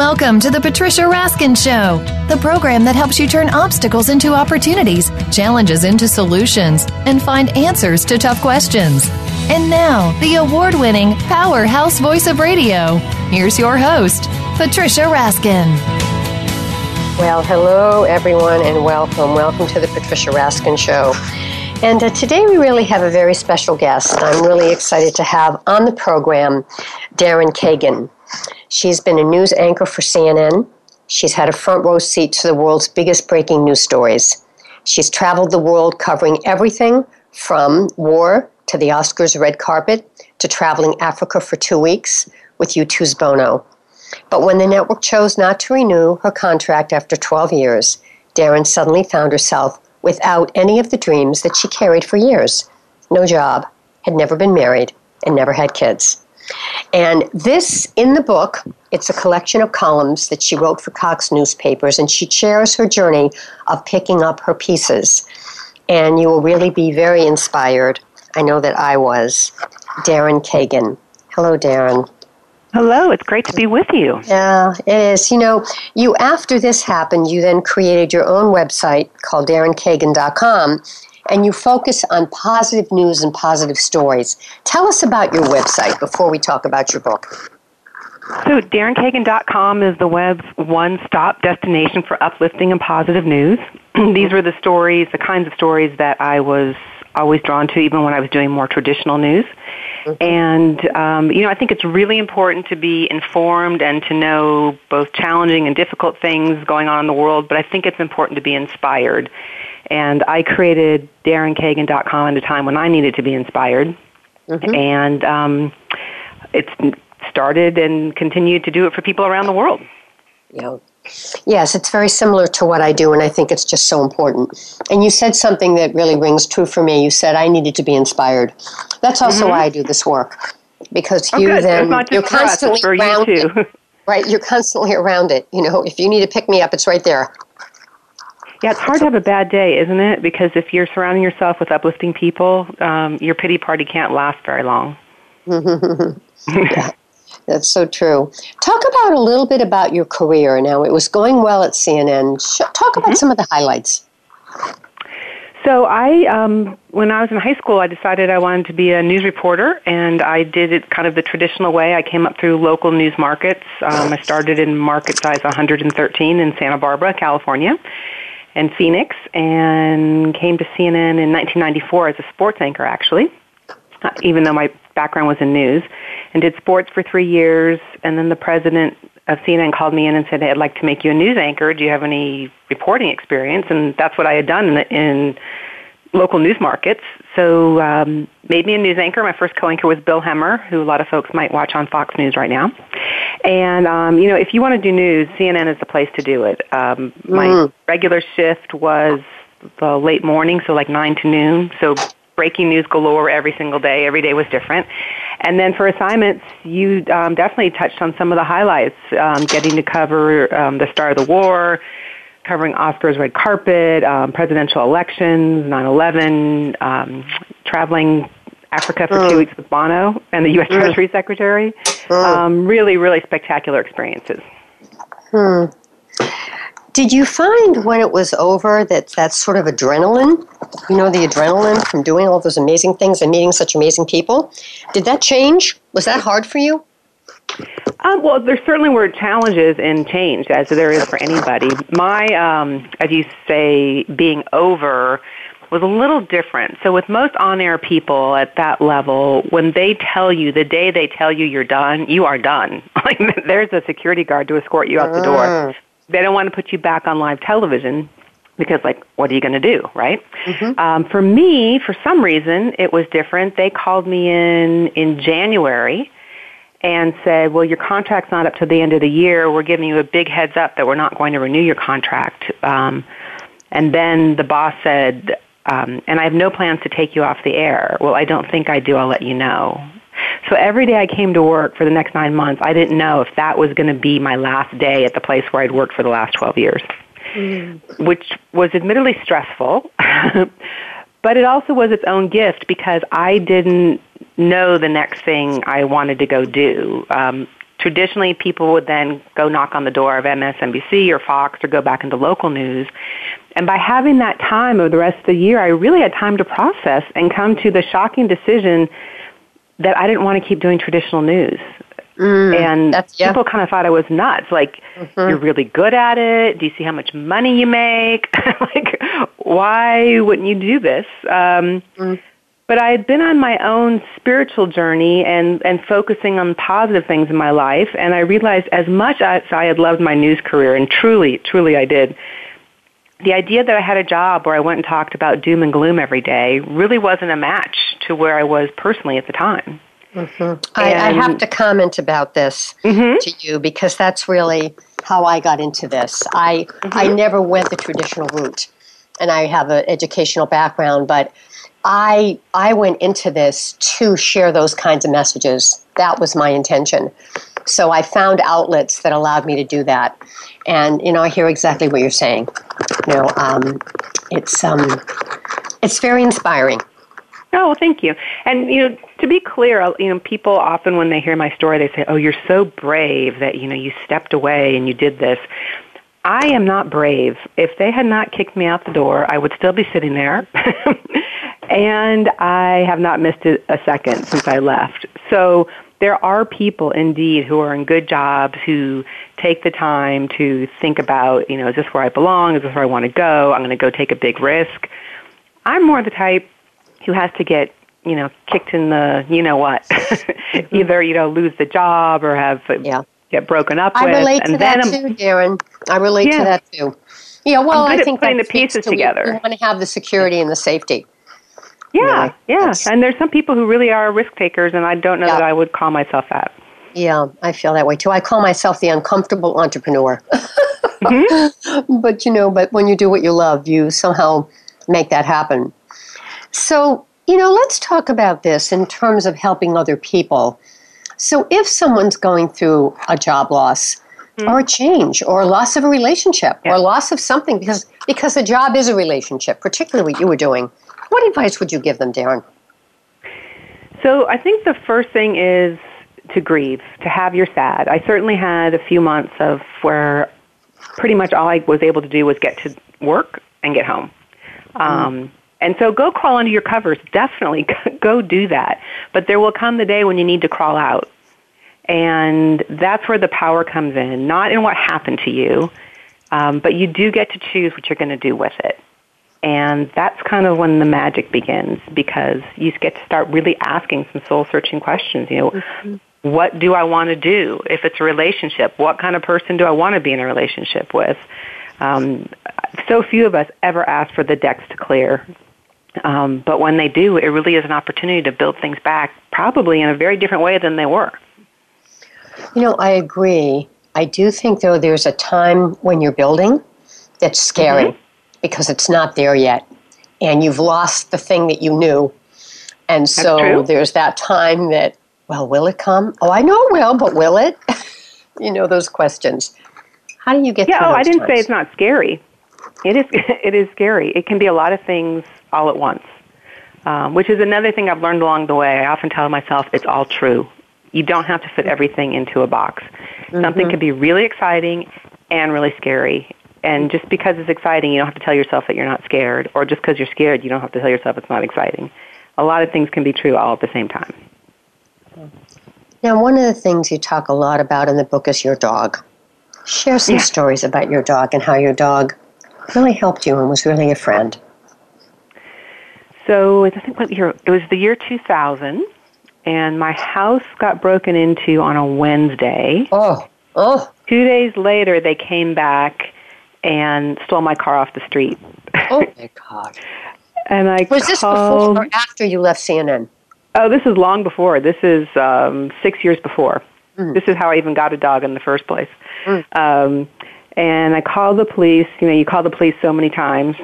Welcome to the Patricia Raskin Show, the program that helps you turn obstacles into opportunities, challenges into solutions, and find answers to tough questions. And now, the award winning powerhouse voice of radio. Here's your host, Patricia Raskin. Well, hello, everyone, and welcome. Welcome to the Patricia Raskin Show. And uh, today we really have a very special guest. I'm really excited to have on the program Daryn Kagan. She's been a news anchor for CNN. She's had a front row seat to the world's biggest breaking news stories. She's traveled the world covering everything from war to the Oscars red carpet to traveling Africa for two weeks with U2's Bono. But when the network chose not to renew her contract after 12 years, Daryn suddenly found herself without any of the dreams that she carried for years. No job, had never been married, and never had kids. And this, in the book, it's a collection of columns that she wrote for Cox newspapers, and she shares her journey of picking up her pieces. And you will really be very inspired I know that I was. Daryn Kagan. Hello, Daryn. Hello, it's great to be with you. Yeah, it is. You know, you after this happened, you then created your own website called darynkagan.com and you focus on positive news and positive stories. Tell us about your website before we talk about your book. So, darynkagan.com is the web's one stop destination for uplifting and positive news. These were the stories, the kinds of stories that I was always drawn to, even when I was doing more traditional news. Mm-hmm. And, um, you know, I think it's really important to be informed and to know both challenging and difficult things going on in the world, but I think it's important to be inspired. And I created darynkagan.com at a time when I needed to be inspired. Mm-hmm. And um, it's started and continued to do it for people around the world. Yeah. Yes, it's very similar to what I do, and I think it's just so important. And you said something that really rings true for me. You said I needed to be inspired. That's also mm-hmm. why I do this work, because oh, you good. then you're constantly us, around you it. Right, you're constantly around it. You know, if you need to pick me up, it's right there. Yeah, it's hard to have a bad day, isn't it? Because if you're surrounding yourself with uplifting people, um, your pity party can't last very long. yeah. That's so true. Talk about a little bit about your career. Now, it was going well at CNN. Talk about mm-hmm. some of the highlights. So I, um, when I was in high school, I decided I wanted to be a news reporter, and I did it kind of the traditional way. I came up through local news markets. Um, I started in market size 113 in Santa Barbara, California, and Phoenix, and came to CNN in 1994 as a sports anchor, actually, uh, even though my background was in news and did sports for three years. And then the president of CNN called me in and said, hey, I'd like to make you a news anchor. Do you have any reporting experience? And that's what I had done in, in local news markets. So um, made me a news anchor. My first co-anchor was Bill Hemmer, who a lot of folks might watch on Fox News right now. And um, you know, if you want to do news, CNN is the place to do it. Um, my mm. regular shift was the late morning, so like nine to noon. So breaking news galore every single day. Every day was different. And then for assignments, you um, definitely touched on some of the highlights, um, getting to cover um, the start of the war, covering Oscars red carpet, um, presidential elections, 9/11, um, traveling Africa for two mm. weeks with Bono and the U.S. Mm. Treasury Secretary. Mm. Um, really, really spectacular experiences. Hmm. Did you find when it was over that that sort of adrenaline, you know, the adrenaline from doing all those amazing things and meeting such amazing people, did that change? Was that hard for you? Um, well, there certainly were challenges in change, as there is for anybody. My, um, as you say, being over was a little different. So, with most on air people at that level, when they tell you, the day they tell you you're done, you are done. Like, there's a security guard to escort you out the door. Mm. They don't want to put you back on live television because like what are you going to do right mm-hmm. um, for me for some reason it was different they called me in in january and said well your contract's not up to the end of the year. We're giving you a big heads up that we're not going to renew your contract. Um, and then the boss said um, and i have no plans to take you off the air. Well i don't think i do. I'll let you know. So every day I came to work for the next nine months, I didn't know if that was going to be my last day at the place where I'd worked for the last 12 years, mm. which was admittedly stressful. but it also was its own gift because I didn't know the next thing I wanted to go do. Um, traditionally, people would then go knock on the door of MSNBC or Fox or go back into local news. And by having that time of the rest of the year, I really had time to process and come to the shocking decision that I didn't want to keep doing traditional news. Mm, and yeah. people kind of thought I was nuts. Like, mm-hmm. you're really good at it. Do you see how much money you make? like, why wouldn't you do this? Um, mm. But I had been on my own spiritual journey and, and focusing on positive things in my life. And I realized as much as I had loved my news career, and truly, truly I did, the idea that I had a job where I went and talked about doom and gloom every day really wasn't a match to where I was personally at the time. Mm-hmm. I, I, have to comment about this mm-hmm. to you because that's really how I got into this. I mm-hmm. I never went the traditional route, and I have an educational background, but I I went into this to share those kinds of messages. That was my intention. So I found outlets that allowed me to do that. And you know, I hear exactly what you're saying. You know, um, it's um, it's very inspiring. Oh, well, thank you. And you know, to be clear, uh, you know, people often when they hear my story, they say, "Oh, you're so brave that you know you stepped away and you did this." I am not brave. If they had not kicked me out the door, I would still be sitting there. and I have not missed a second since I left. So there are people indeed who are in good jobs who take the time to think about, you know, is this where I belong? Is this where I want to go? I'm going to go take a big risk. I'm more the type who has to get, you know, kicked in the, you know what, either, you know, lose the job or have, yeah. get broken up I with. relate to that too, Daryn. I relate yeah. to that too. Yeah, well, I think putting the pieces together. We, we want to have the security and the safety. Yeah, really. yeah. And there's some people who really are risk takers, and I don't know yeah. that I would call myself that. Yeah, I feel that way too. I call myself the uncomfortable entrepreneur. mm-hmm. But you know, but when you do what you love, you somehow make that happen. So, you know, let's talk about this in terms of helping other people. So, if someone's going through a job loss, mm-hmm. or a change, or a loss of a relationship, yeah. or loss of something, because because a job is a relationship, particularly what you were doing, what advice would you give them, Daryn? So I think the first thing is to grieve, to have your sad. I certainly had a few months of where pretty much all I was able to do was get to work and get home. Mm. Um, and so go crawl under your covers. Definitely go do that. But there will come the day when you need to crawl out. And that's where the power comes in, not in what happened to you, um, but you do get to choose what you're going to do with it. And that's kind of when the magic begins because you get to start really asking some soul searching questions. You know, mm-hmm. what do I want to do? If it's a relationship, what kind of person do I want to be in a relationship with? Um, so few of us ever ask for the decks to clear. Um, but when they do, it really is an opportunity to build things back, probably in a very different way than they were. You know, I agree. I do think, though, there's a time when you're building that's scary. Mm-hmm because it's not there yet. And you've lost the thing that you knew. And so there's that time that, well, will it come? Oh, I know it will, but will it? you know, those questions. How do you get yeah, oh, I didn't times? say it's not scary. It is, it is scary. It can be a lot of things all at once, um, which is another thing I've learned along the way. I often tell myself it's all true. You don't have to fit everything into a box. Mm-hmm. Something can be really exciting and really scary and just because it's exciting, you don't have to tell yourself that you're not scared, or just because you're scared, you don't have to tell yourself it's not exciting. A lot of things can be true all at the same time. Now, one of the things you talk a lot about in the book is your dog. Share some yeah. stories about your dog and how your dog really helped you and was really a friend. So I think what year it was the year 2000, and my house got broken into on a Wednesday. Oh, oh! Two days later, they came back and stole my car off the street. Oh my God. and I Was this called, before or after you left CNN? Oh, this is long before. This is um, six years before. Mm. This is how I even got a dog in the first place. Mm. Um, and I called the police. You know, you call the police so many times.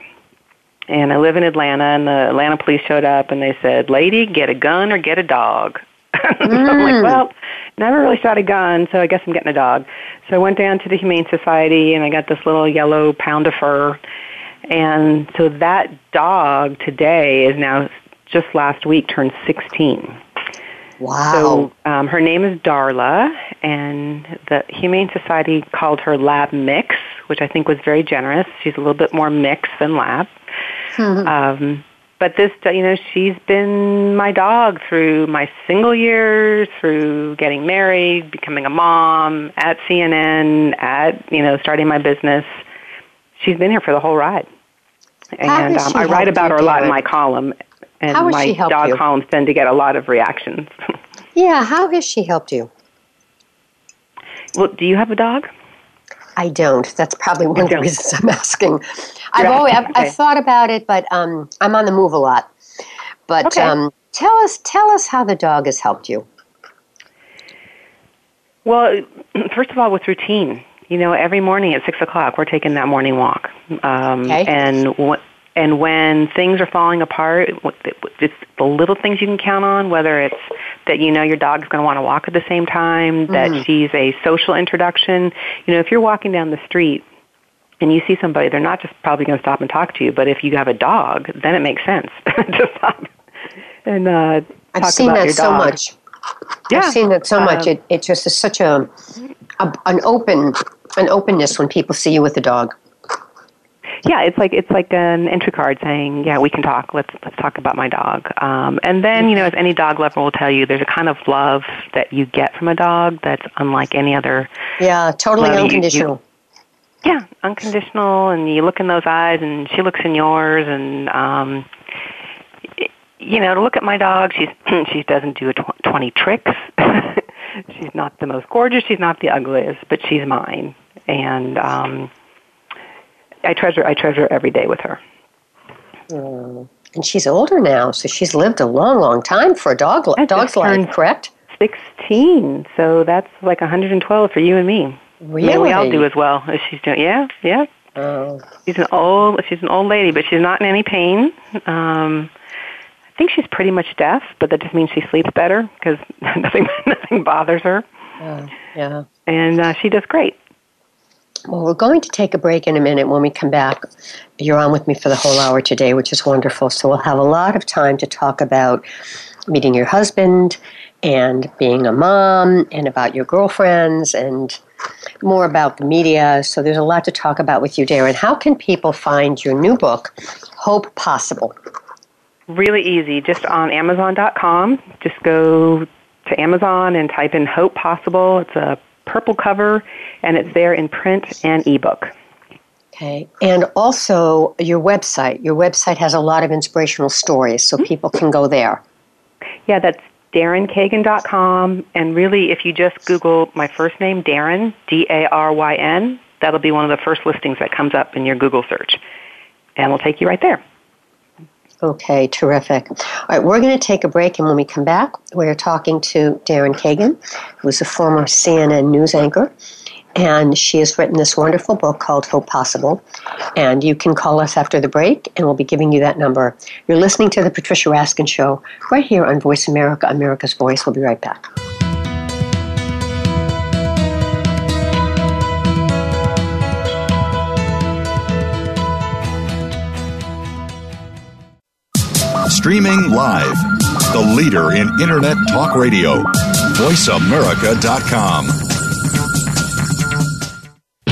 And I live in Atlanta, and the Atlanta police showed up, and they said, "Lady, get a gun or get a dog." so I'm Mm. like, "Well, never really shot a gun, so I guess I'm getting a dog." So I went down to the Humane Society, and I got this little yellow pound of fur. And so that dog today is now just last week turned 16. Wow. So um, her name is Darla, and the Humane Society called her Lab Mix, which I think was very generous. She's a little bit more mix than Lab. Um, but this, you know, she's been my dog through my single years, through getting married, becoming a mom, at CNN, at you know, starting my business. She's been here for the whole ride, and um, I write about her a lot in my column. And How has my she helped dog you? columns tend to get a lot of reactions. yeah, how has she helped you? well, do you have a dog? I don't. That's probably one of the reasons I'm asking. I've Right, always I've, okay. I've thought about it, but um, I'm on the move a lot. But Okay. um, tell us tell us how the dog has helped you. Well, first of all, with routine. You know, every morning at six o'clock, we're taking that morning walk, um, Okay. and wh- and when things are falling apart, it's the little things you can count on. Whether it's that you know your dog's going to want to walk at the same time, that she's a social introduction. You know, if you're walking down the street and you see somebody, they're not just probably going to stop and talk to you. But if you have a dog, then it makes sense to stop and uh, I've talk seen about that your so much. Yeah. I've seen that so much. Um, It it just is such a, a an open an openness when people see you with a dog. Yeah, it's like it's like an entry card saying, "Yeah, we can talk. Let's let's talk about my dog." Um, and then, you know, as any dog lover will tell you, there's a kind of love that you get from a dog that's unlike any other. Yeah, totally Well, you- you- unconditional. Yeah, unconditional, and you look in those eyes, and she looks in yours, and um, you know, to look at my dog, she's she doesn't do a tw- twenty tricks. she's not the most gorgeous. She's not the ugliest, but she's mine, and um, I treasure I treasure every day with her. and she's older now, so she's lived a long, long time for a dog. I Dog's life, correct? 16, so that's like 112 for you and me. Really? Maybe we all do as well as she's doing. Yeah, yeah. Oh, She's an old, she's an old lady, but she's not in any pain. Um, I think she's pretty much deaf, but that just means she sleeps better because nothing, nothing bothers her, yeah, yeah. and uh, she does great. Well, we're going to take a break in a minute. When we come back, you're on with me for the whole hour today, which is wonderful. So we'll have a lot of time to talk about meeting your husband and being a mom and about your girlfriends and more about the media. So there's a lot to talk about with you, Daryn. How can people find your new book, Hope Possible? Really easy, just on Amazon.com. Just go to Amazon and type in Hope Possible. It's a purple cover, and it's there in print and ebook. Okay. And also your website. Your website has a lot of inspirational stories, so mm-hmm. people can go there. Yeah, that's DarynKagan.com. And really, if you just Google my first name, Daryn, D A R Y N, that'll be one of the first listings that comes up in your Google search. And we'll take you right there. Okay, terrific. All right, we're going to take a break, and when we come back, we're talking to Daryn Kagan, who's a former CNN news anchor, and she has written this wonderful book called Hope Possible. And you can call us after the break, and we'll be giving you that number. You're listening to the Patricia Raskin Show right here on Voice America, America's Voice. We'll be right back. Streaming live. The leader in Internet talk radio. VoiceAmerica.com.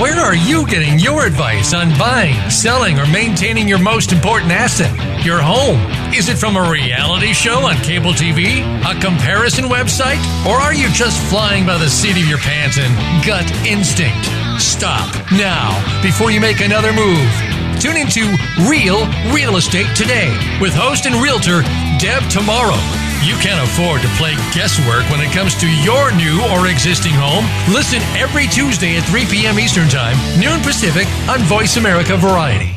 Where are you getting your advice on buying, selling, or maintaining your most important asset, your home? Is it from a reality show on cable TV, a comparison website, or are you just flying by the seat of your pants and gut instinct? Stop now before you make another move. Tune into Real Real Estate today with host and realtor Deb tomorrow. You can't afford to play guesswork when it comes to your new or existing home. Listen every Tuesday at 3 p.m. Eastern Time, noon Pacific, on Voice America Variety.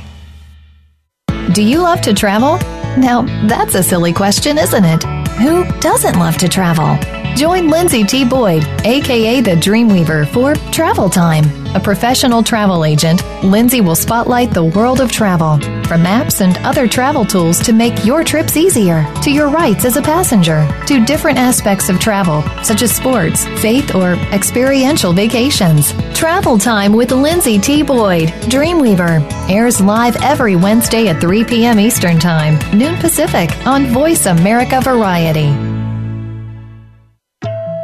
Do you love to travel? Now, that's a silly question, isn't it? Who doesn't love to travel? Join Lindsay T. Boyd, aka the Dreamweaver, for Travel Time. A professional travel agent, Lindsay will spotlight the world of travel, from maps and other travel tools to make your trips easier, to your rights as a passenger, to different aspects of travel, such as sports, faith, or experiential vacations. Travel Time with Lindsay T. Boyd, Dreamweaver, airs live every Wednesday at 3 p.m. Eastern Time, noon Pacific, on Voice America Variety.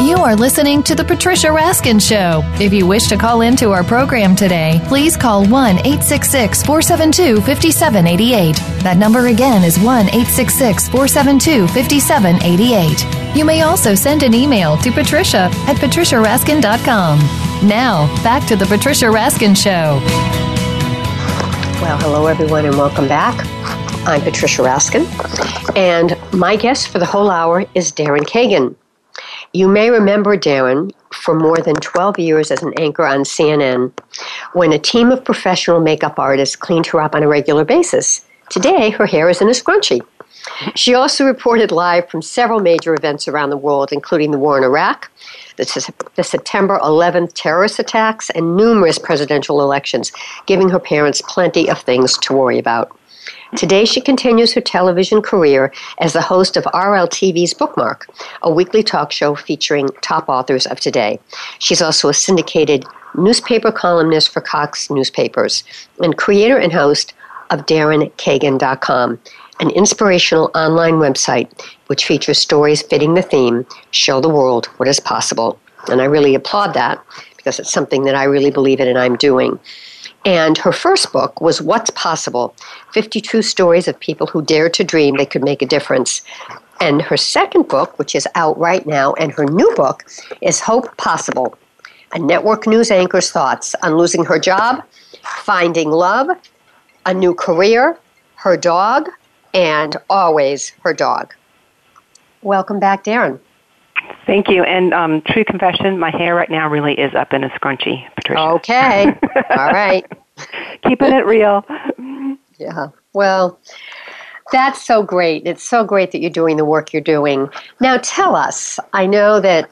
You are listening to The Patricia Raskin Show. If you wish to call into our program today, please call 1 866 472 5788. That number again is 1 866 472 5788. You may also send an email to patricia at patriciaraskin.com. Now, back to The Patricia Raskin Show. Well, hello everyone, and welcome back. I'm Patricia Raskin, and my guest for the whole hour is Daryn Kagan. You may remember Daryn for more than 12 years as an anchor on CNN when a team of professional makeup artists cleaned her up on a regular basis. Today, her hair is in a scrunchie. She also reported live from several major events around the world, including the war in Iraq, the, September 11th terrorist attacks, and numerous presidential elections, giving her parents plenty of things to worry about. Today, she continues her television career as the host of RLTV's Bookmark, a weekly talk show featuring top authors of today. She's also a syndicated newspaper columnist for Cox Newspapers and creator and host of DarynKagan.com, an inspirational online website which features stories fitting the theme Show the World What is Possible. And I really applaud that because it's something that I really believe in and I'm doing. And her first book was What's Possible 52 Stories of People Who Dared to Dream They Could Make a Difference. And her second book, which is out right now, and her new book is Hope Possible A Network News Anchor's Thoughts on Losing Her Job, Finding Love, a New Career, Her Dog, and Always Her Dog. Welcome back, Daryn. Thank you. And um, true confession, my hair right now really is up in a scrunchie, Patricia. Okay. All right. Keeping it real. Yeah. Well, that's so great. It's so great that you're doing the work you're doing. Now, tell us. I know that,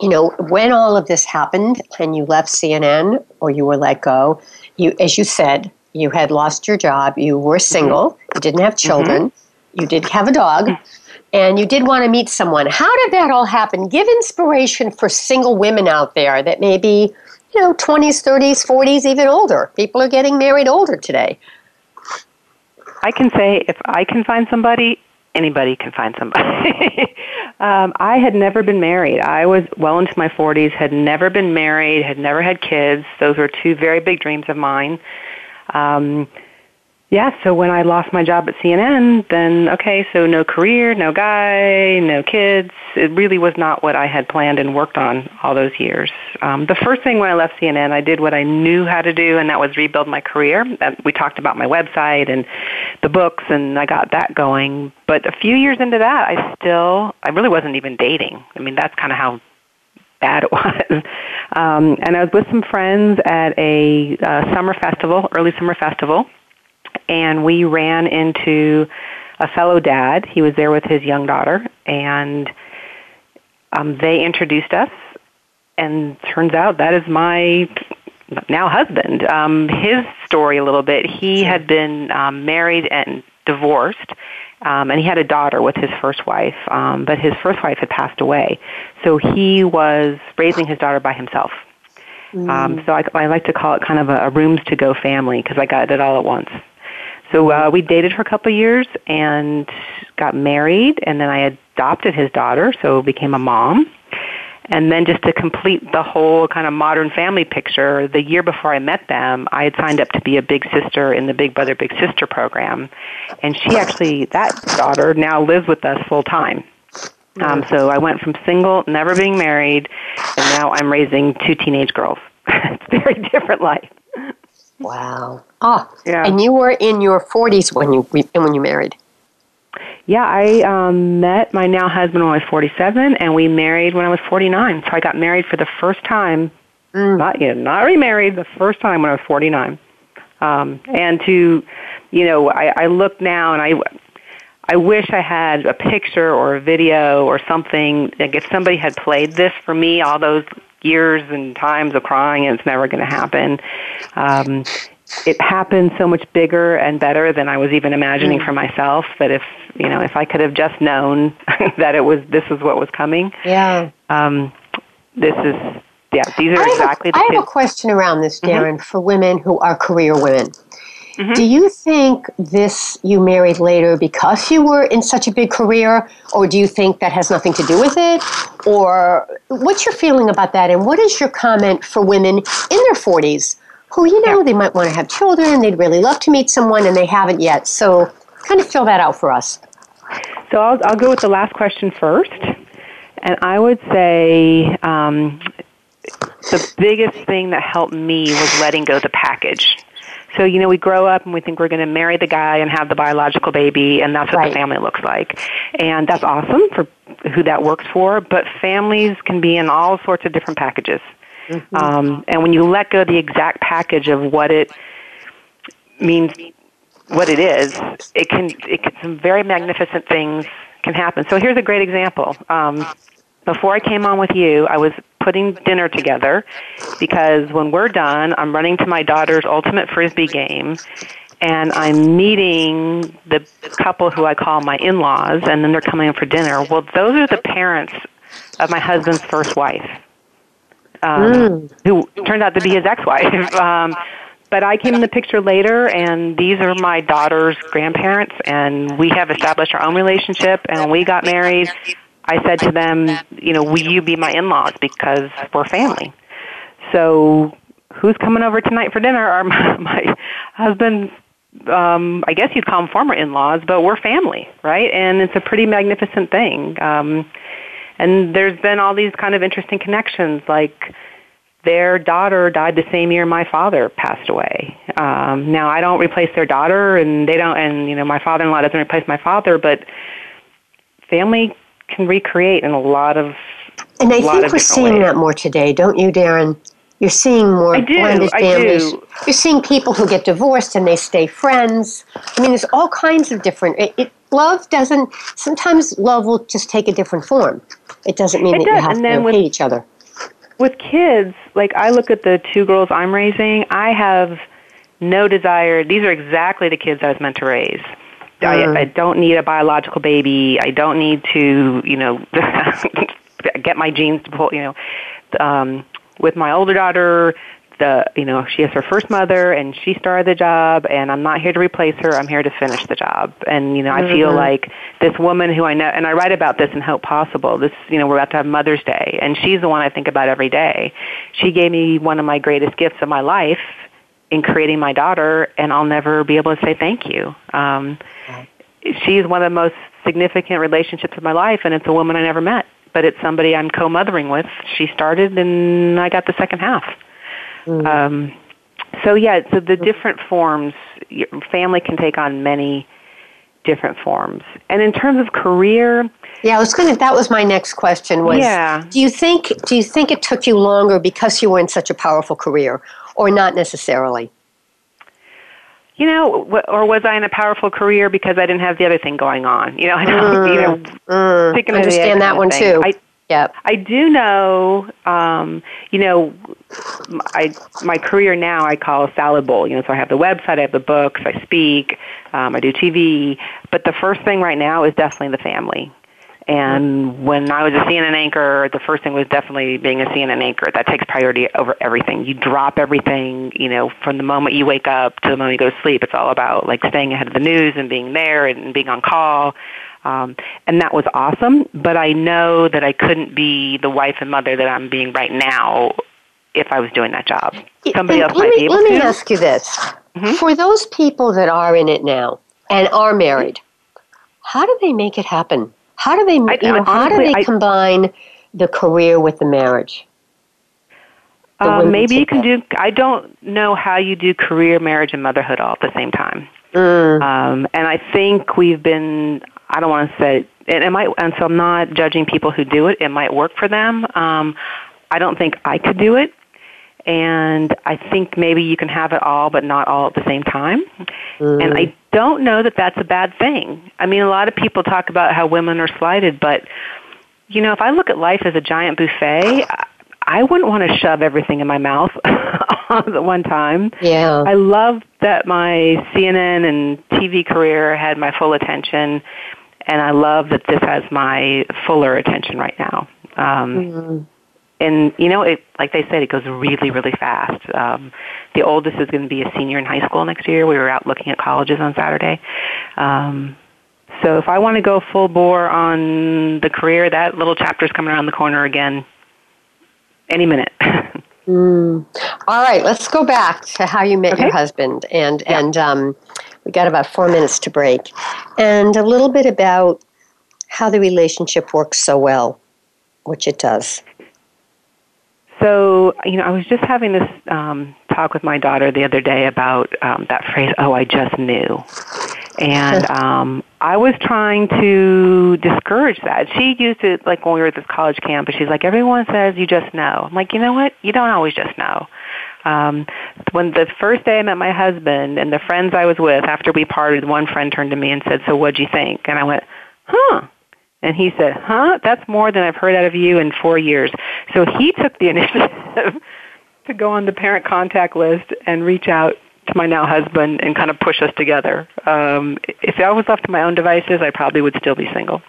you know, when all of this happened and you left CNN or you were let go, you, as you said, you had lost your job. You were single. You didn't have children. You did have a dog. And you did want to meet someone. How did that all happen? Give inspiration for single women out there that may be, you know, 20s, 30s, 40s, even older. People are getting married older today. I can say if I can find somebody, anybody can find somebody. um, I had never been married. I was well into my 40s, had never been married, had never had kids. Those were two very big dreams of mine. Um, yeah, so when I lost my job at CNN, then okay, so no career, no guy, no kids. It really was not what I had planned and worked on all those years. Um, the first thing when I left CNN, I did what I knew how to do, and that was rebuild my career. That we talked about my website and the books, and I got that going. But a few years into that, I still, I really wasn't even dating. I mean, that's kind of how bad it was. Um, and I was with some friends at a uh, summer festival, early summer festival and we ran into a fellow dad. He was there with his young daughter, and um, they introduced us. And turns out that is my now husband. Um, his story a little bit. He had been um, married and divorced, um, and he had a daughter with his first wife. Um, but his first wife had passed away, so he was raising his daughter by himself. Mm. Um, so I, I like to call it kind of a, a rooms to go family because I got it all at once. So uh, we dated for a couple of years and got married, and then I adopted his daughter, so became a mom. And then just to complete the whole kind of modern family picture, the year before I met them, I had signed up to be a big sister in the Big Brother Big Sister program. And she actually, that daughter now lives with us full time. Um, so I went from single, never being married, and now I'm raising two teenage girls. it's a very different life. Wow. Oh, yeah. And you were in your 40s when you when you married. Yeah, I um, met my now husband when I was 47, and we married when I was 49. So I got married for the first time, mm. not you know, not remarried, the first time when I was 49. Um, and to, you know, I, I look now and I, I wish I had a picture or a video or something. Like if somebody had played this for me, all those years and times of crying, and it's never going to happen. Um, it happened so much bigger and better than I was even imagining mm. for myself. That if you know, if I could have just known that it was this is what was coming. Yeah. Um, this is yeah. These are I exactly. A, the I have a question around this, mm-hmm. Daryn, mm-hmm. for women who are career women. Mm-hmm. Do you think this you married later because you were in such a big career, or do you think that has nothing to do with it? Or what's your feeling about that? And what is your comment for women in their 40s who, you know, yeah. they might want to have children, they'd really love to meet someone, and they haven't yet? So, kind of fill that out for us. So, I'll, I'll go with the last question first. And I would say um, the biggest thing that helped me was letting go the package. So, you know, we grow up and we think we're going to marry the guy and have the biological baby, and that's what right. the family looks like. And that's awesome for who that works for, but families can be in all sorts of different packages. Mm-hmm. Um, and when you let go the exact package of what it means, what it is, it can, it can some very magnificent things can happen. So here's a great example. Um, before I came on with you, I was putting dinner together because when we're done, I'm running to my daughter's ultimate frisbee game and I'm meeting the couple who I call my in-laws and then they're coming in for dinner. Well, those are the parents of my husband's first wife. Um, mm. who turned out to be his ex-wife. Um, but I came in the picture later, and these are my daughter's grandparents, and we have established our own relationship, and we got married. I said to them, you know, will you be my in-laws because we're family. So who's coming over tonight for dinner are my, my husband um I guess you'd call them former in-laws, but we're family, right? And it's a pretty magnificent thing. Um and there's been all these kind of interesting connections like their daughter died the same year my father passed away. Um now I don't replace their daughter and they don't and you know my father-in-law doesn't replace my father, but family can recreate in a lot of and I think we're seeing ways. that more today, don't you, Daryn? You're seeing more do, blended families. You're seeing people who get divorced and they stay friends. I mean, there's all kinds of different. It, it, love doesn't. Sometimes love will just take a different form. It doesn't mean it that does. you have and to with, hate each other. With kids, like I look at the two girls I'm raising, I have no desire. These are exactly the kids I was meant to raise. I, mm. I don't need a biological baby. I don't need to, you know, get my genes to pull, you know. Um, with my older daughter, the you know she has her first mother and she started the job and I'm not here to replace her I'm here to finish the job and you know mm-hmm. I feel like this woman who I know and I write about this in Hope Possible this you know we're about to have Mother's Day and she's the one I think about every day she gave me one of my greatest gifts of my life in creating my daughter and I'll never be able to say thank you um she's one of the most significant relationships of my life and it's a woman I never met but it's somebody I'm co-mothering with. She started, and I got the second half. Mm. Um, so yeah, so the different forms, family can take on many different forms. And in terms of career, yeah, I was going to. That was my next question. Was yeah. Do you think? Do you think it took you longer because you were in such a powerful career, or not necessarily? you know, or was I in a powerful career because I didn't have the other thing going on? You know, I don't, mm, you know, mm, understand that one too. I, Yep. I do know, um, you know, I my career now I call a salad bowl. You know, so I have the website, I have the books, I speak, um, I do TV. But the first thing right now is definitely the family. And when I was a CNN anchor, the first thing was definitely being a CNN anchor. That takes priority over everything. You drop everything, you know, from the moment you wake up to the moment you go to sleep. It's all about like staying ahead of the news and being there and being on call. Um, and that was awesome, but I know that I couldn't be the wife and mother that I'm being right now if I was doing that job. Somebody else let might me, be able Let to. Let me ask you this. Mhm. For those people that are in it now and are married, how do they make it happen? How do they, I- you know, how do they I- combine the career with the marriage? The Uh, maybe you can that. do. I don't know how you do career, marriage, and motherhood all at the same time. Mm, Um, and I think we've been. I don't want to say, and it might. And so I'm not judging people who do it. It might work for them. Um, I don't think I could do it. And I think maybe you can have it all, but not all at the same time. And I don't know that that's a bad thing. I mean, a lot of people talk about how women are slighted, but you know, if I look at life as a giant buffet, I- I wouldn't want to shove everything in my mouth all at one time. yeah. I love that my CNN and TV career had my full attention, and I love that this has my fuller attention right now. Um, Mm, and you know, it like they said, it goes really, really fast. Um, the oldest is going to be a senior in high school next year. We were out looking at colleges on Saturday. Um, so if I want to go full bore on the career, that little chapter's coming around the corner again any minute. mm. All right, let's go back to how you met your husband, and and um, we got about four minutes to break, and a little bit about how the relationship works so well, which it does. So, you know, I was just having this um, talk with my daughter the other day about um, that phrase, oh, I just knew. And um, I was trying to discourage that. She used it like when we were at this college camp, and she's like, everyone says you just know. I'm like, you know what? You don't always just know. Um, when the first day I met my husband and the friends I was with, after we parted, one friend turned to me and said, so what'd you think? And I went, huh. And he said, huh? That's more than I've heard out of you in four years. So he took the initiative to go on the parent contact list and reach out to my now husband and kind of push us together. Um, if I was left to my own devices, I probably would still be single.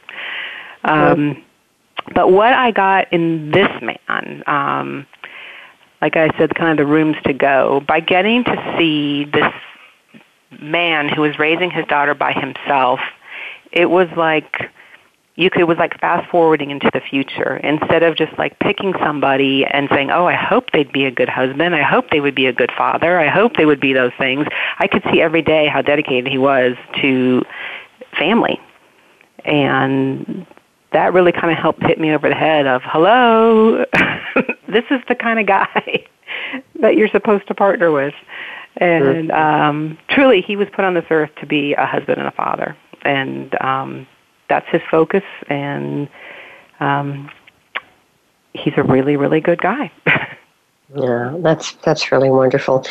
Um, but what I got in this man, um, like I said, kind of the rooms to go, by getting to see this man who was raising his daughter by himself, it was like you could it was like fast forwarding into the future instead of just like picking somebody and saying, "Oh, I hope they'd be a good husband. I hope they would be a good father. I hope they would be those things." I could see every day how dedicated he was to family. And that really kind of helped hit me over the head of, "Hello, this is the kind of guy that you're supposed to partner with." And um, truly, he was put on this earth to be a husband and a father, and um, that's his focus. And um, he's a really, really good guy. Yeah, that's that's really wonderful.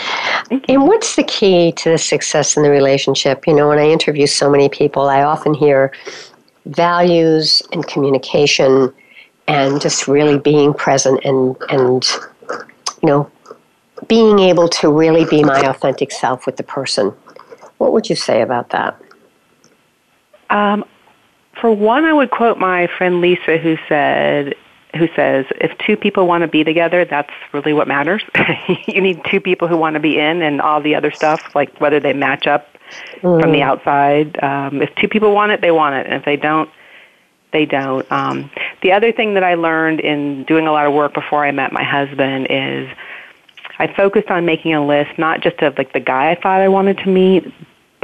And what's the key to the success in the relationship? You know, when I interview so many people, I often hear values and communication and just really being present and and you know, being able to really be my authentic self with the person. What would you say about that? Um, for one, I would quote my friend Lisa, who said, "Who says if two people want to be together, that's really what matters. you need two people who want to be in, and all the other stuff, like whether they match up from the outside. Um, if two people want it, they want it, and if they don't, they don't. Um, the other thing that I learned in doing a lot of work before I met my husband is I focused on making a list not just of like the guy I thought I wanted to meet,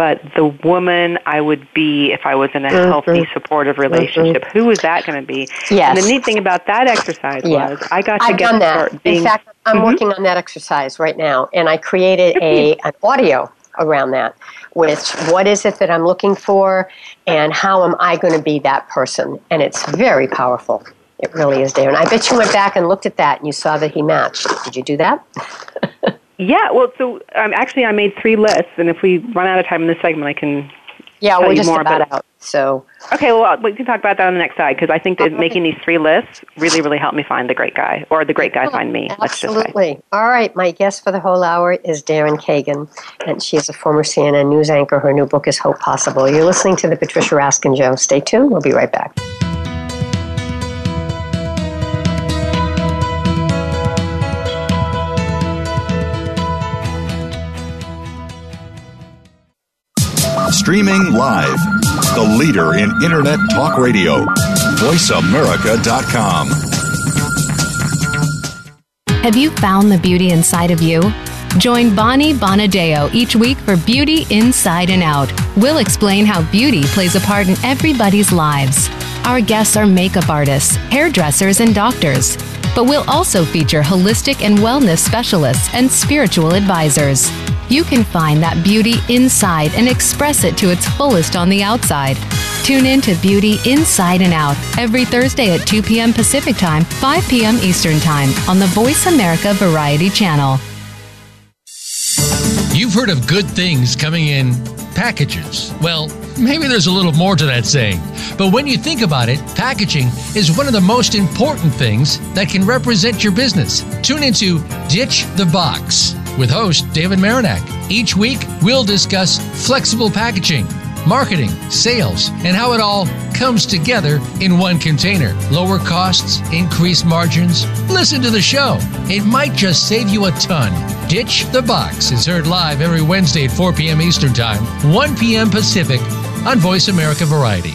but the woman I would be if I was in a healthy, supportive relationship. Who was that going to be? Yes. And the neat thing about that exercise Yeah. was I got to I've get done that. being. In fact, I'm Mhm. working on that exercise right now, and I created a an audio around that with what is it that I'm looking for, and how am I going to be that person? And it's very powerful. It really is there. And I bet you went back and looked at that, and you saw that he matched. Did you do that? yeah, well, so um, actually, I made three lists, and if we run out of time in this segment, I can Yeah, tell we're you just more about out. So Okay, well, we can talk about that on the next side because I think that making these three lists really, really helped me find the great guy, or the great guy find me. Let's just say. Absolutely. All right. My guest for the whole hour is Daryn Kagan, and she is a former CNN news anchor. Her new book is Hope Possible. You're listening to the Patricia Raskin Show. Stay tuned. We'll be right back. Streaming live. The leader in Internet talk radio. VoiceAmerica.com. Have you found the beauty inside of you? Join Bonnie Bonadeo each week for Beauty Inside and Out. We'll explain how beauty plays a part in everybody's lives. Our guests are makeup artists, hairdressers, and doctors. But we'll also feature holistic and wellness specialists and spiritual advisors. You can find that beauty inside and express it to its fullest on the outside. Tune in to Beauty Inside and Out every Thursday at 2 p.m. Pacific Time, 5 p.m. Eastern Time on the Voice America Variety Channel. You've heard of good things coming in packages. Well, maybe there's a little more to that saying. But when you think about it, packaging is one of the most important things that can represent your business. Tune into Ditch the Box with host David Marinak. Each week, we'll discuss flexible packaging, marketing, sales, and how it all comes together in one container. Lower costs, increased margins. Listen to the show. It might just save you a ton. Ditch the Box is heard live every Wednesday at 4 p.m. Eastern Time, 1 p.m. Pacific on Voice America Variety.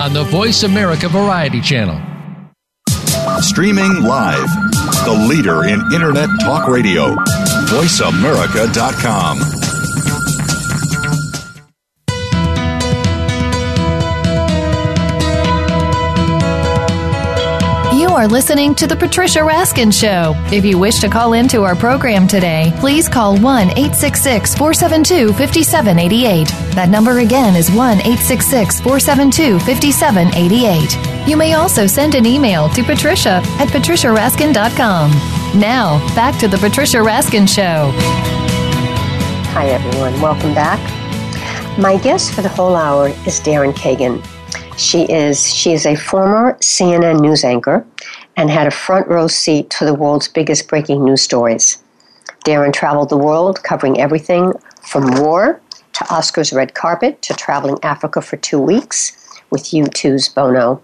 on the Voice America Variety Channel. Streaming live. The leader in Internet talk radio. VoiceAmerica.com. You are listening to The Patricia Raskin Show. If you wish to call into our program today, please call 1 866 472 5788. That number again is 1 866 472 5788. You may also send an email to patricia at patriciaraskin.com. Now, back to The Patricia Raskin Show. Hi, everyone. Welcome back. My guest for the whole hour is Daryn Kagan. She is she is a former CNN news anchor and had a front row seat to the world's biggest breaking news stories. Daryn traveled the world covering everything from war to Oscar's red carpet to traveling Africa for two weeks with U2's Bono.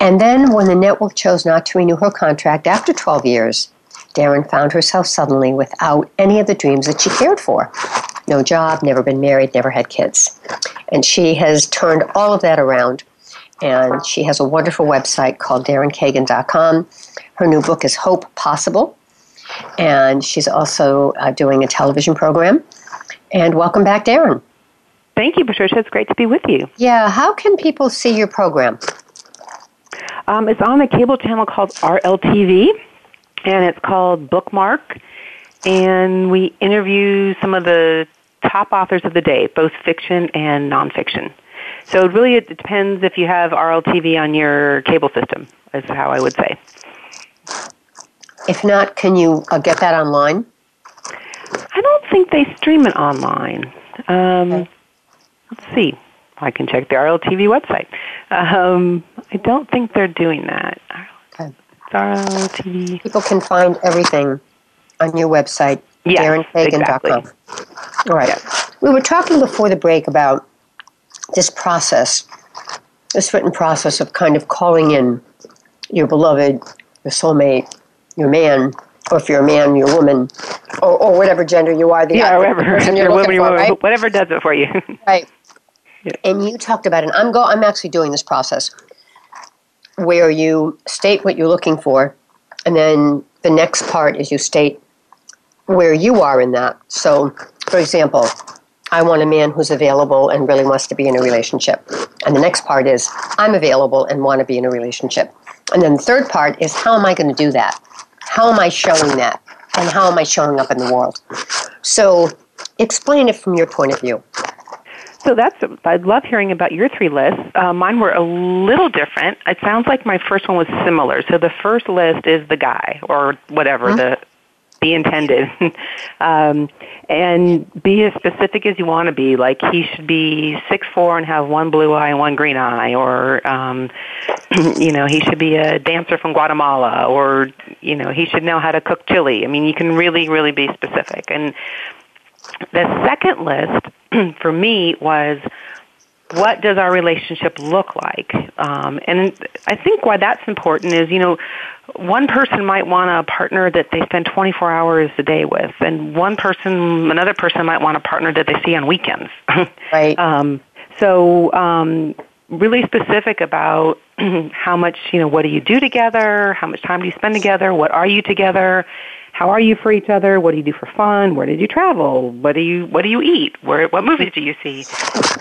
And then when the network chose not to renew her contract after 12 years, Daryn found herself suddenly without any of the dreams that she cared for. No job, never been married, never had kids. And she has turned all of that around. And she has a wonderful website called DarynKagan.com. Her new book is Hope Possible. And she's also uh, doing a television program. And welcome back, Daryn. Thank you, Patricia. It's great to be with you. Yeah, how can people see your program? Um, it's on a cable channel called RLTV, and it's called Bookmark. And we interview some of the top authors of the day, both fiction and nonfiction. So it really it depends if you have RLTV on your cable system, is how I would say. If not, can you uh, get that online? I don't think they stream it online. Um, let's see. I can check the RLTV website. Um, I don't think they're doing that. Okay. RLTV. People can find everything on your website, Yes, darynkagan.com. exactly. All right. We were talking before the break about this process, this written process of kind of calling in your beloved, your soulmate, your man, or if you're a man, your woman, or, or whatever gender you are, the Yeah, whatever. person You're you're woman, for, you're- right? Whatever does it for you. Right. Yeah. And you talked about it. I'm go. I'm actually doing this process where you state what you're looking for, and then the next part is you state where you are in that. So, for example, I want a man who's available and really wants to be in a relationship. And the next part is, I'm available and want to be in a relationship. And then the third part is, how am I going to do that? How am I showing that? And how am I showing up in the world? So explain it from your point of view. So that's, I love hearing about your three lists. Uh, mine were a little different. It sounds like my first one was similar. So the first list is the guy or whatever, mm-hmm. the, the intended. um, and be as specific as you want to be. Like he should be six four and have one blue eye and one green eye, or um, you know he should be a dancer from Guatemala, or you know he should know how to cook chili. I mean, you can really, really be specific. And the second list for me was what does our relationship look like? Um, and I think why that's important is, you know, one person might want a partner that they spend 24 hours a day with, and one person, another person might want a partner that they see on weekends. Right. um, so, um, really specific about how much, you know, what do you do together? How much time do you spend together? What are you together? How are you for each other? What do you do for fun? Where did you travel? What do you What do you eat? Where What movies do you see?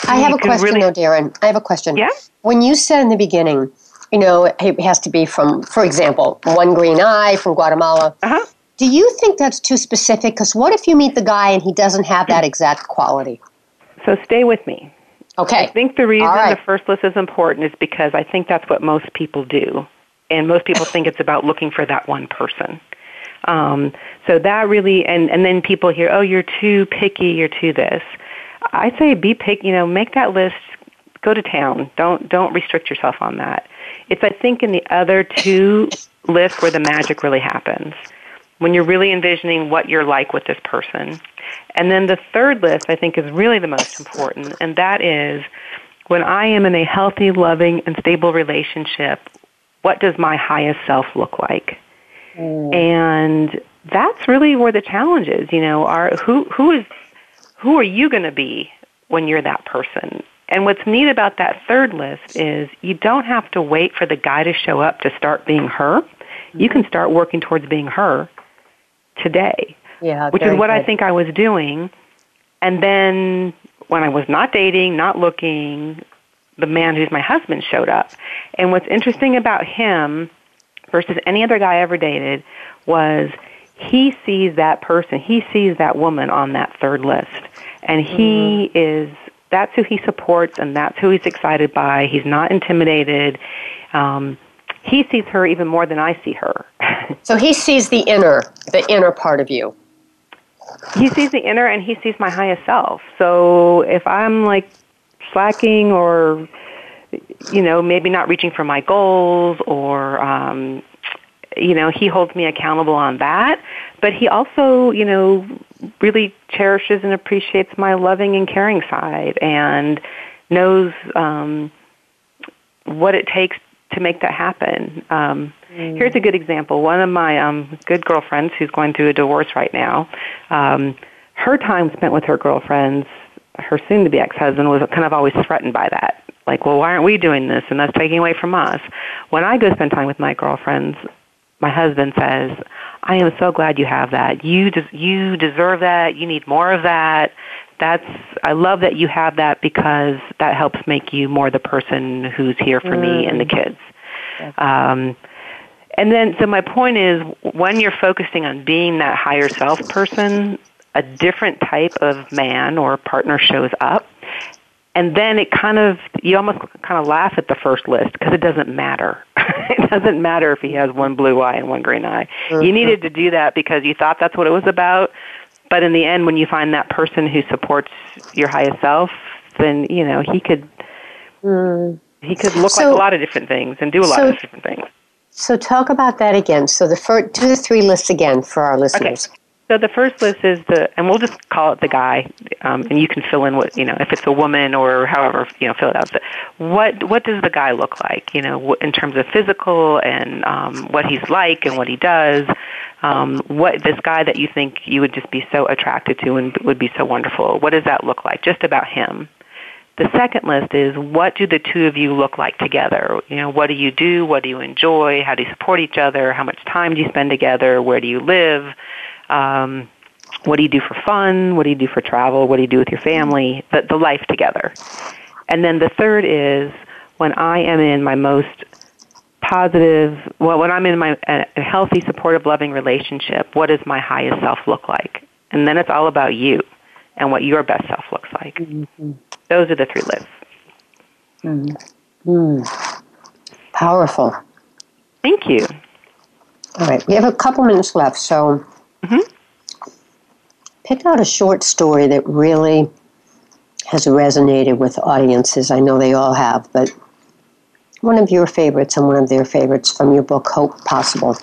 I have a question, really, though, Daryn. I have a question. Yeah. When you said in the beginning, you know, it has to be from, for example, one green eye from Guatemala. Uh-huh. Do you think that's too specific? Because what if you meet the guy and he doesn't have that exact quality? So stay with me. Okay. I think the reason right. the first list is important is because I think that's what most people do. And most people think it's about looking for that one person. Um, so that really, and, and then people hear, oh, you're too picky, you're too this. I say be picky, you know, make that list, go to town. Don't, don't restrict yourself on that. It's, I think, in the other two lists where the magic really happens. When you're really envisioning what you're like with this person. And then the third list, I think, is really the most important, and that is when I am in a healthy, loving, and stable relationship, what does my highest self look like? Mm. And that's really where the challenge is. You know, are who who is who are you going to be when you're that person? And what's neat about that third list is you don't have to wait for the guy to show up to start being her. Mm-hmm. You can start working towards being her today. Yeah, which is what good. I think I was doing. And then when I was not dating, not looking, the man who's my husband showed up. And what's interesting about him versus any other guy I ever dated was he sees that person, he sees that woman on that third list, and he mm-hmm. is that's who he supports and that's who he's excited by. He's not intimidated. Um, he sees her even more than I see her. so he sees the inner, the inner part of you. He sees the inner and he sees my highest self. So if I'm like slacking or you know, maybe not reaching for my goals or, um, you know, he holds me accountable on that. But he also, you know, really cherishes and appreciates my loving and caring side and knows um, what it takes to make that happen. Um, mm. Here's a good example. One of my um, good girlfriends who's going through a divorce right now, um, her time spent with her girlfriends, her soon to be ex husband was kind of always threatened by that like, well, why aren't we doing this? And that's taking away from us. When I go spend time with my girlfriends, my husband says, I am so glad you have that. You, des- you deserve that. You need more of that. That's, I love that you have that because that helps make you more the person who's here for mm. me and the mm. kids. Um, and then, so my point is, when you're focusing on being that higher self person, a different type of man or partner shows up and then it kind of you almost kind of laugh at the first list because it doesn't matter. it doesn't matter if he has one blue eye and one green eye. Mm-hmm. You needed to do that because you thought that's what it was about. But in the end, when you find that person who supports your highest self, then you know he could mm. he could look so, like a lot of different things and do a lot so, of different things. So talk about that again. So the first, do the three lists again for our listeners. Okay. So the first list is the, and we'll just call it the guy, um, and you can fill in what you know if it's a woman or however you know fill it out. But what what does the guy look like? You know, in terms of physical and um, what he's like and what he does. Um, what this guy that you think you would just be so attracted to and would be so wonderful. What does that look like? Just about him. The second list is what do the two of you look like together? You know, what do you do? What do you enjoy? How do you support each other? How much time do you spend together? Where do you live? Um, what do you do for fun? What do you do for travel? What do you do with your family? The, the life together. And then the third is when I am in my most positive, well, when I'm in my a healthy, supportive, loving relationship, what does my highest self look like? And then it's all about you and what your best self looks like. Mm-hmm. Those are the three lists. Mm-hmm. Mm. Powerful. Thank you. All right, we have a couple minutes left, so mm-hmm. pick out a short story that really has resonated with audiences. I know they all have, but one of your favorites and one of their favorites from your book, Hope Possible.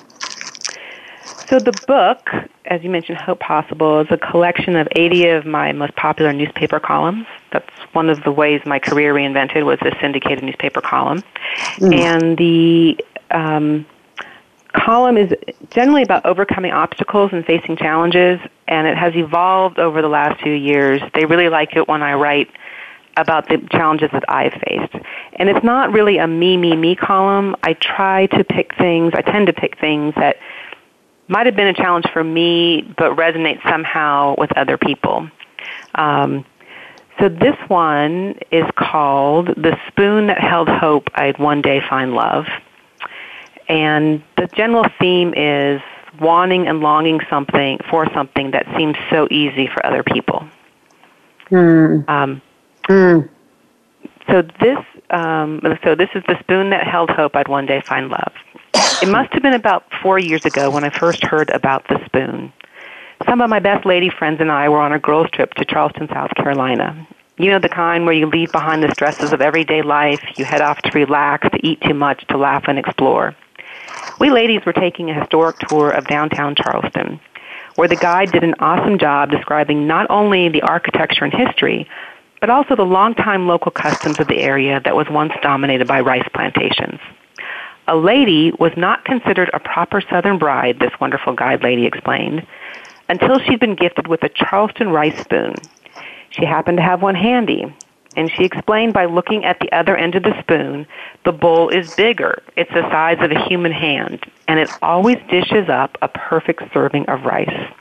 So, the book, as you mentioned, Hope Possible, is a collection of 80 of my most popular newspaper columns. That's one of the ways my career reinvented was a syndicated newspaper column. Mm. And the um, column is generally about overcoming obstacles and facing challenges, and it has evolved over the last few years. They really like it when I write about the challenges that I've faced. And it's not really a me, me, me column. I try to pick things, I tend to pick things that might have been a challenge for me, but resonate somehow with other people. Um, so this one is called The Spoon That Held Hope I'd One Day Find Love. And the general theme is wanting and longing something for something that seems so easy for other people. Mm. Um, mm. So this, um, so this is the spoon that held hope I'd one day find love. It must have been about four years ago when I first heard about the spoon. Some of my best lady friends and I were on a girls' trip to Charleston, South Carolina. You know, the kind where you leave behind the stresses of everyday life, you head off to relax, to eat too much, to laugh and explore. We ladies were taking a historic tour of downtown Charleston, where the guide did an awesome job describing not only the architecture and history, but also the long-time local customs of the area that was once dominated by rice plantations. A lady was not considered a proper Southern bride, this wonderful guide lady explained, until she'd been gifted with a Charleston rice spoon. She happened to have one handy, and she explained by looking at the other end of the spoon, the bowl is bigger. It's the size of a human hand, and it always dishes up a perfect serving of rice.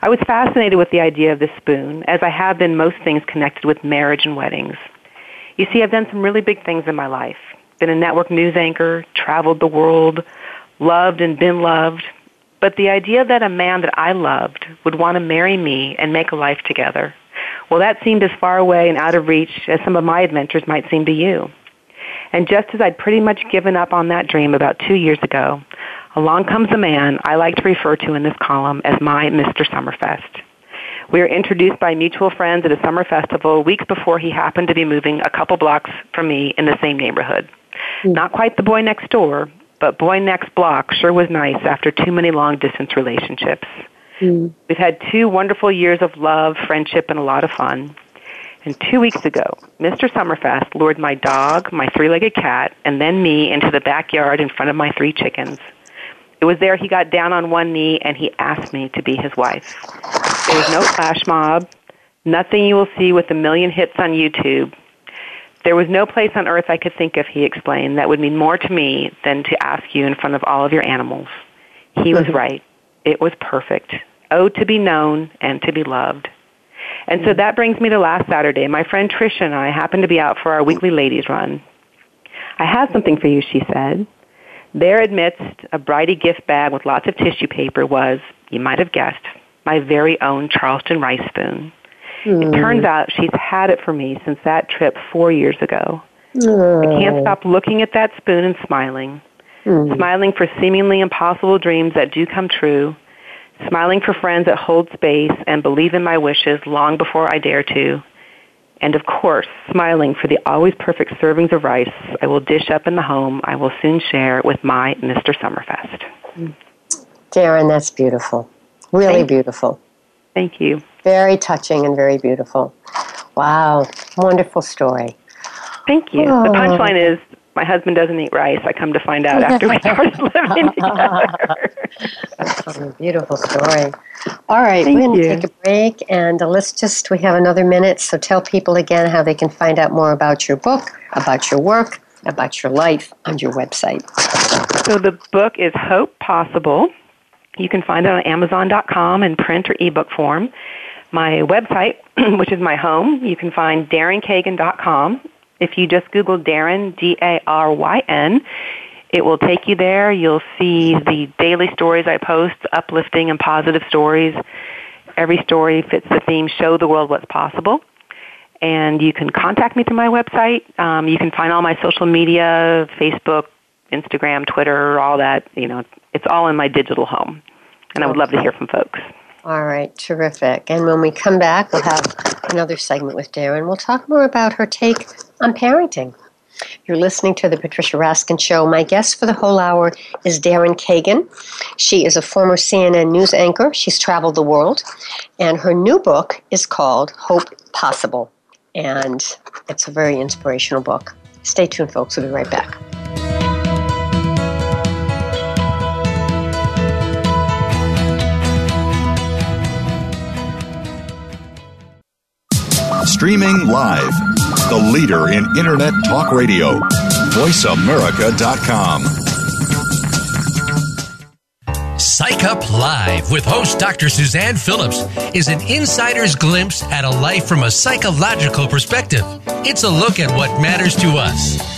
I was fascinated with the idea of this spoon, as I have been most things connected with marriage and weddings. You see, I've done some really big things in my life. Been a network news anchor, traveled the world, loved and been loved. But the idea that a man that I loved would want to marry me and make a life together, well, that seemed as far away and out of reach as some of my adventures might seem to you. And just as I'd pretty much given up on that dream about two years ago, along comes a man I like to refer to in this column as my Mr. Summerfest. We were introduced by mutual friends at a summer festival weeks before he happened to be moving a couple blocks from me in the same neighborhood. Mm. Not quite the boy next door, but boy next block sure was nice after too many long distance relationships. Mm. We've had two wonderful years of love, friendship, and a lot of fun. And two weeks ago, Mr. Summerfest lured my dog, my three legged cat, and then me into the backyard in front of my three chickens. It was there he got down on one knee and he asked me to be his wife. There was no flash mob, nothing you will see with a million hits on YouTube. There was no place on earth I could think of, he explained, that would mean more to me than to ask you in front of all of your animals. He was mm-hmm. right. It was perfect. Oh, to be known and to be loved. And so mm. that brings me to last Saturday. My friend Tricia and I happened to be out for our weekly ladies run. I have something for you, she said. There amidst a bridey gift bag with lots of tissue paper was, you might have guessed, my very own Charleston rice spoon. Mm. It turns out she's had it for me since that trip four years ago. Mm. I can't stop looking at that spoon and smiling. Mm. Smiling for seemingly impossible dreams that do come true smiling for friends that hold space and believe in my wishes long before I dare to, and of course, smiling for the always perfect servings of rice I will dish up in the home I will soon share with my Mr. Summerfest. Daryn, that's beautiful. Really Thank beautiful. Thank you. Very touching and very beautiful. Wow, wonderful story. Thank you. Oh. The punchline is my husband doesn't eat rice. I come to find out after we started living together. That's a beautiful story. All right, Thank we're going to take a break, and uh, let's just, we have another minute, so tell people again how they can find out more about your book, about your work, about your life on your website. So the book is Hope Possible, You can find it on Amazon.com in print or ebook form. My website, which is my home, you can find DarynKagan.com. If you just Google Daryn, D-A-R-Y-N, it will take you there. You'll see the daily stories I post, uplifting and positive stories. Every story fits the theme, show the world what's possible. And you can contact me through my website. Um, you can find all my social media, Facebook, Instagram, Twitter, all that. You know, it's all in my digital home. And I would love to hear from folks. All right, terrific. And when we come back, we'll have another segment with Daryn. We'll talk more about her take on parenting. You're listening to the Patricia Raskin Show. My guest for the whole hour is Daryn Kagan. She is a former CNN news anchor. She's traveled the world, and her new book is called Hope Possible. And it's a very inspirational book. Stay tuned, folks. We'll be right back. Streaming live. The leader in Internet talk radio. VoiceAmerica.com. Psych Up Live with host Dr. Suzanne Phillips is an insider's glimpse at a life from a psychological perspective. It's a look at what matters to us.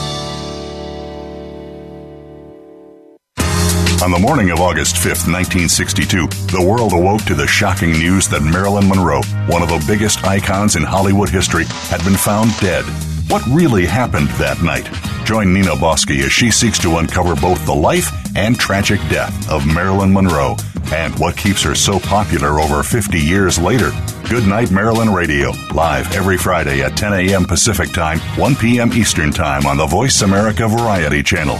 On the morning of August 5th, 1962, the world awoke to the shocking news that Marilyn Monroe, one of the biggest icons in Hollywood history, had been found dead. What really happened that night? Join Nina Bosky as she seeks to uncover both the life and tragic death of Marilyn Monroe and what keeps her so popular over 50 years later. Good Night Marilyn Radio, live every Friday at 10 a.m. Pacific Time, 1 p.m. Eastern Time on the Voice America Variety Channel.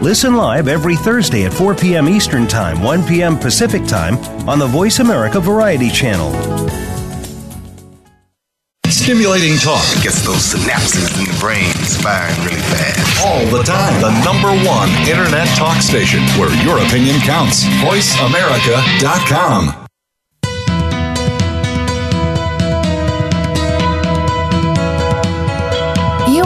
Listen live every Thursday at 4 p.m. Eastern Time, 1 p.m. Pacific Time on the Voice America Variety Channel. Stimulating talk Gets those synapses in the brain firing really fast. all the time. The number one Internet talk station where your opinion counts. VoiceAmerica.com.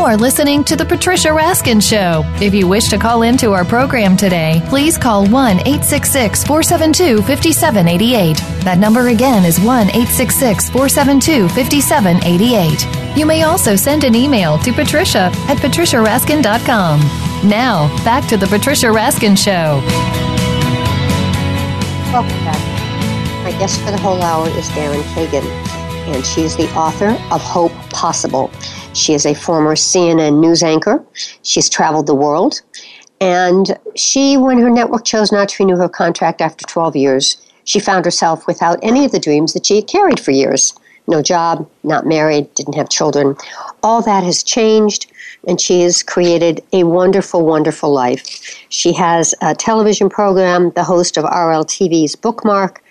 You are listening to The Patricia Raskin Show. If you wish to call into our program today, please call 1 866 472 5788. That number again is 1 866 472 5788. You may also send an email to patricia at patriciaraskin.com. Now, back to The Patricia Raskin Show. Welcome back. My guest for the whole hour is Daryn Kagan, and she is the author of Hope Possible. She is a former CNN news anchor. She's traveled the world. And she, when her network chose not to renew her contract after 12 years, she found herself without any of the dreams that she had carried for years. No job, not married, didn't have children. All that has changed, and she has created a wonderful, wonderful life. She has a television program, the host of RLTV's Bookmark,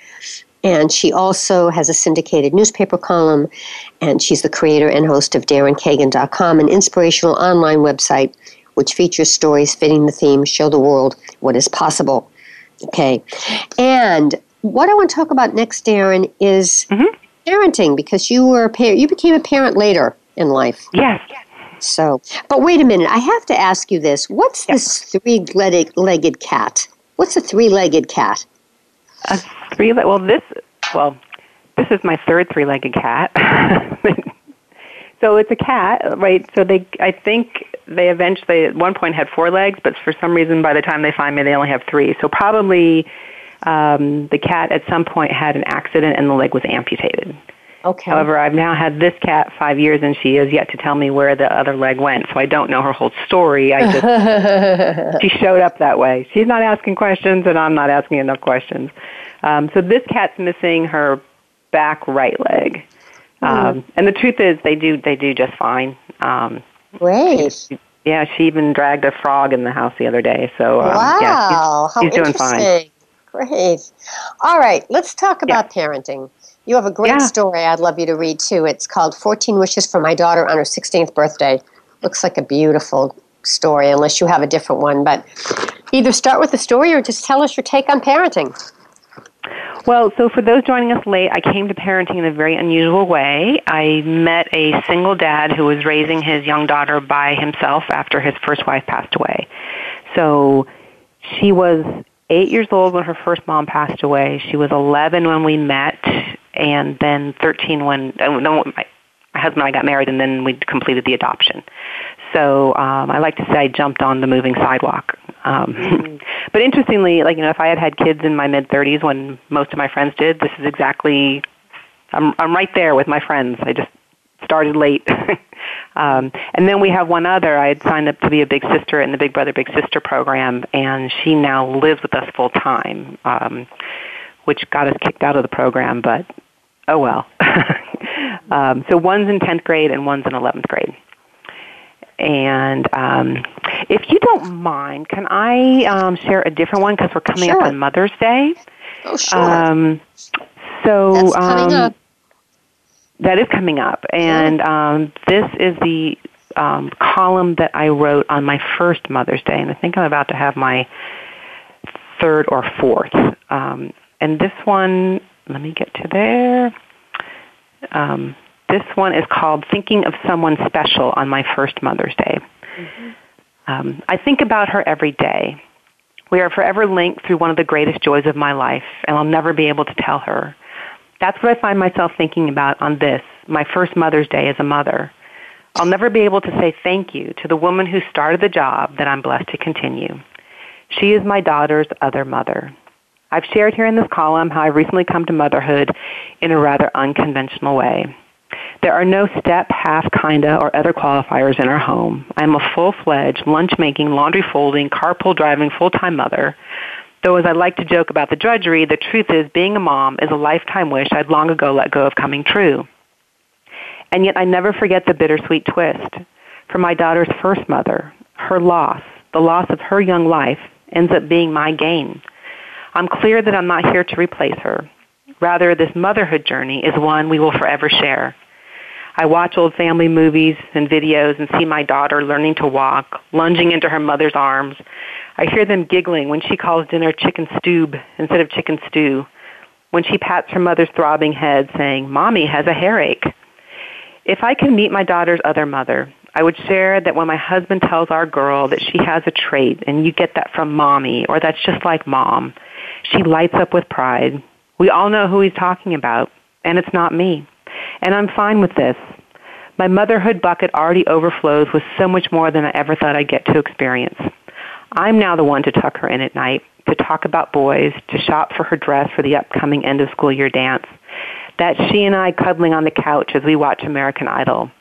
and she also has a syndicated newspaper column, and she's the creator and host of DarynKagan.com, an inspirational online website which features stories fitting the theme Show the World What is Possible. Okay. And what I want to talk about next, Daryn, is mm-hmm. parenting because you were a parent, you became a parent later in life. Yes. So, but wait a minute, I have to ask you this. What's this three-legged legged cat? What's a three-legged cat? A three. Well, this. Well, this is my third three-legged cat. so it's a cat, right? So they. I think they eventually at one point had four legs, but for some reason by the time they find me, they only have three. So probably um, the cat at some point had an accident and the leg was amputated. Okay. However, I've now had this cat five years, and she has yet to tell me where the other leg went. So I don't know her whole story. I just she showed up that way. She's not asking questions, and I'm not asking enough questions. Um, so this cat's missing her back right leg, um, mm. and the truth is, they do they do just fine. Um, Great. Yeah, she even dragged a frog in the house the other day. So um, wow, yeah, she's, she's doing fine. Great. All right, let's talk about yeah. parenting. You have a great yeah. story I'd love you to read too. It's called 14 Wishes for My Daughter on Her 16th Birthday. Looks like a beautiful story, unless you have a different one. But either start with the story or just tell us your take on parenting. Well, so for those joining us late, I came to parenting in a very unusual way. I met a single dad who was raising his young daughter by himself after his first wife passed away. So she was eight years old when her first mom passed away. She was 11 when we met, and then 13 when uh, my husband and I got married, and then we completed the adoption. So um, I like to say I jumped on the moving sidewalk. Um, mm. but interestingly, like you know, if I had had kids in my mid 30s when most of my friends did, this is exactly I'm I'm right there with my friends. I just started late. um, and then we have one other. I had signed up to be a big sister in the Big Brother Big Sister program, and she now lives with us full time, um, which got us kicked out of the program. But oh well. um, so one's in tenth grade and one's in eleventh grade. And um, if you don't mind, can I um, share a different one because we're coming sure. up on Mother's Day? Oh, sure. Um, so That's coming um, up. That is coming up, and um, this is the um, column that I wrote on my first Mother's Day, and I think I'm about to have my third or fourth. Um, and this one, let me get to there. Um, this one is called Thinking of Someone Special on My First Mother's Day. Mm-hmm. Um, I think about her every day. We are forever linked through one of the greatest joys of my life, and I'll never be able to tell her. That's what I find myself thinking about on this, my first Mother's Day as a mother. I'll never be able to say thank you to the woman who started the job that I'm blessed to continue. She is my daughter's other mother. I've shared here in this column how I've recently come to motherhood in a rather unconventional way. There are no step, half, kinda, or other qualifiers in our home. I'm a full-fledged, lunch-making, laundry-folding, carpool driving, full-time mother. Though as I like to joke about the drudgery, the truth is being a mom is a lifetime wish I'd long ago let go of coming true. And yet I never forget the bittersweet twist. For my daughter's first mother, her loss, the loss of her young life, ends up being my gain. I'm clear that I'm not here to replace her. Rather, this motherhood journey is one we will forever share. I watch old family movies and videos and see my daughter learning to walk, lunging into her mother's arms. I hear them giggling when she calls dinner chicken stoob instead of chicken stew, when she pats her mother's throbbing head saying, Mommy has a hairache. If I could meet my daughter's other mother, I would share that when my husband tells our girl that she has a trait and you get that from mommy or that's just like mom, she lights up with pride. We all know who he's talking about, and it's not me. And I'm fine with this. My motherhood bucket already overflows with so much more than I ever thought I'd get to experience. I'm now the one to tuck her in at night, to talk about boys, to shop for her dress for the upcoming end of school year dance. That's she and I cuddling on the couch as we watch American Idol.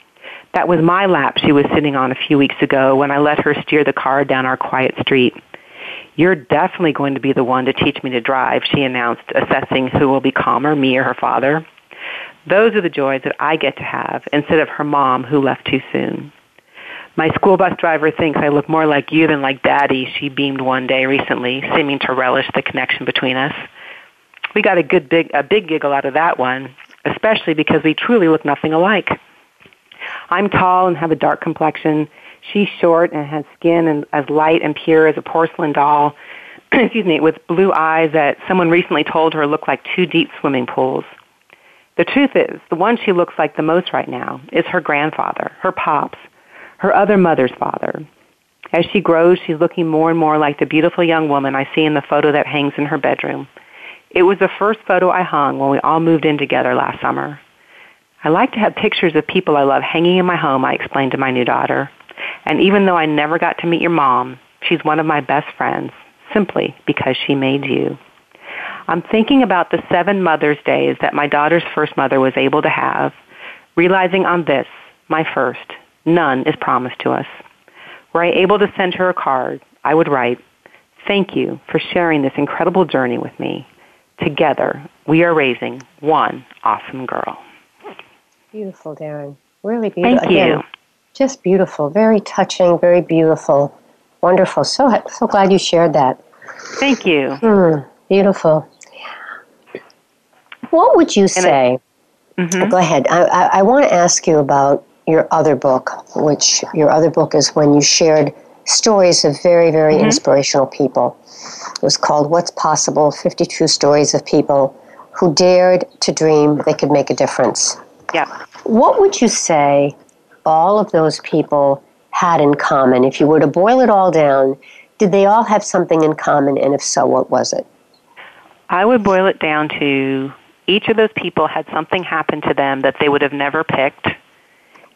That was my lap she was sitting on a few weeks ago when I let her steer the car down our quiet street. You're definitely going to be the one to teach me to drive, she announced, assessing who will be calmer, me or her father. Those are the joys that I get to have instead of her mom who left too soon. My school bus driver thinks I look more like you than like daddy, she beamed one day recently, seeming to relish the connection between us. We got a good big a big giggle out of that one, especially because we truly look nothing alike. I'm tall and have a dark complexion. She's short and has skin and as light and pure as a porcelain doll, excuse me, with blue eyes that someone recently told her look like two deep swimming pools. The truth is, the one she looks like the most right now is her grandfather, her pops, her other mother's father. As she grows, she's looking more and more like the beautiful young woman I see in the photo that hangs in her bedroom. It was the first photo I hung when we all moved in together last summer. I like to have pictures of people I love hanging in my home, I explained to my new daughter. And even though I never got to meet your mom, she's one of my best friends, simply because she made you. I'm thinking about the seven Mother's Days that my daughter's first mother was able to have, realizing on this, my first, none is promised to us. Were I able to send her a card, I would write, Thank you for sharing this incredible journey with me. Together, we are raising one awesome girl. Beautiful, Daryn. Really beautiful. Thank you. Again, just beautiful. Very touching, very beautiful. Wonderful. So, so glad you shared that. Thank you. Mm, beautiful. What would you say? I, mm-hmm. Go ahead. I, I, I want to ask you about your other book, which your other book is when you shared stories of very, very mm-hmm. inspirational people. It was called What's Possible 52 Stories of People Who Dared to Dream They Could Make a Difference. Yeah. What would you say all of those people had in common? If you were to boil it all down, did they all have something in common? And if so, what was it? I would boil it down to each of those people had something happen to them that they would have never picked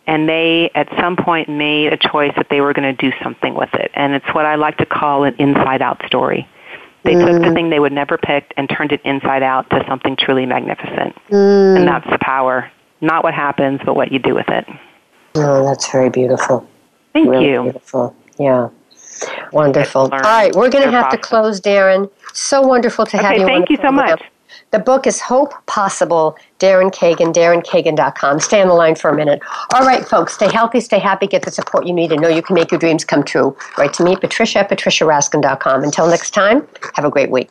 and they at some point made a choice that they were going to do something with it. And it's what I like to call an inside out story. They mm. took the mm. thing they would never pick and turned it inside out to something truly magnificent. Mm. And that's the power. Not what happens, but what you do with it. Oh, that's very beautiful. Thank really you. Beautiful. Yeah. Wonderful. All right, we're going to have to close, Daryn. So wonderful to okay, have you. Thank you so much. The book is Hope Possible, Daryn Kagan, darynkagan.com. Stay on the line for a minute. All right, folks, stay healthy, stay happy, get the support you need, and know you can make your dreams come true. Write to me, Patricia at patriciaraskin.com. Until next time, have a great week.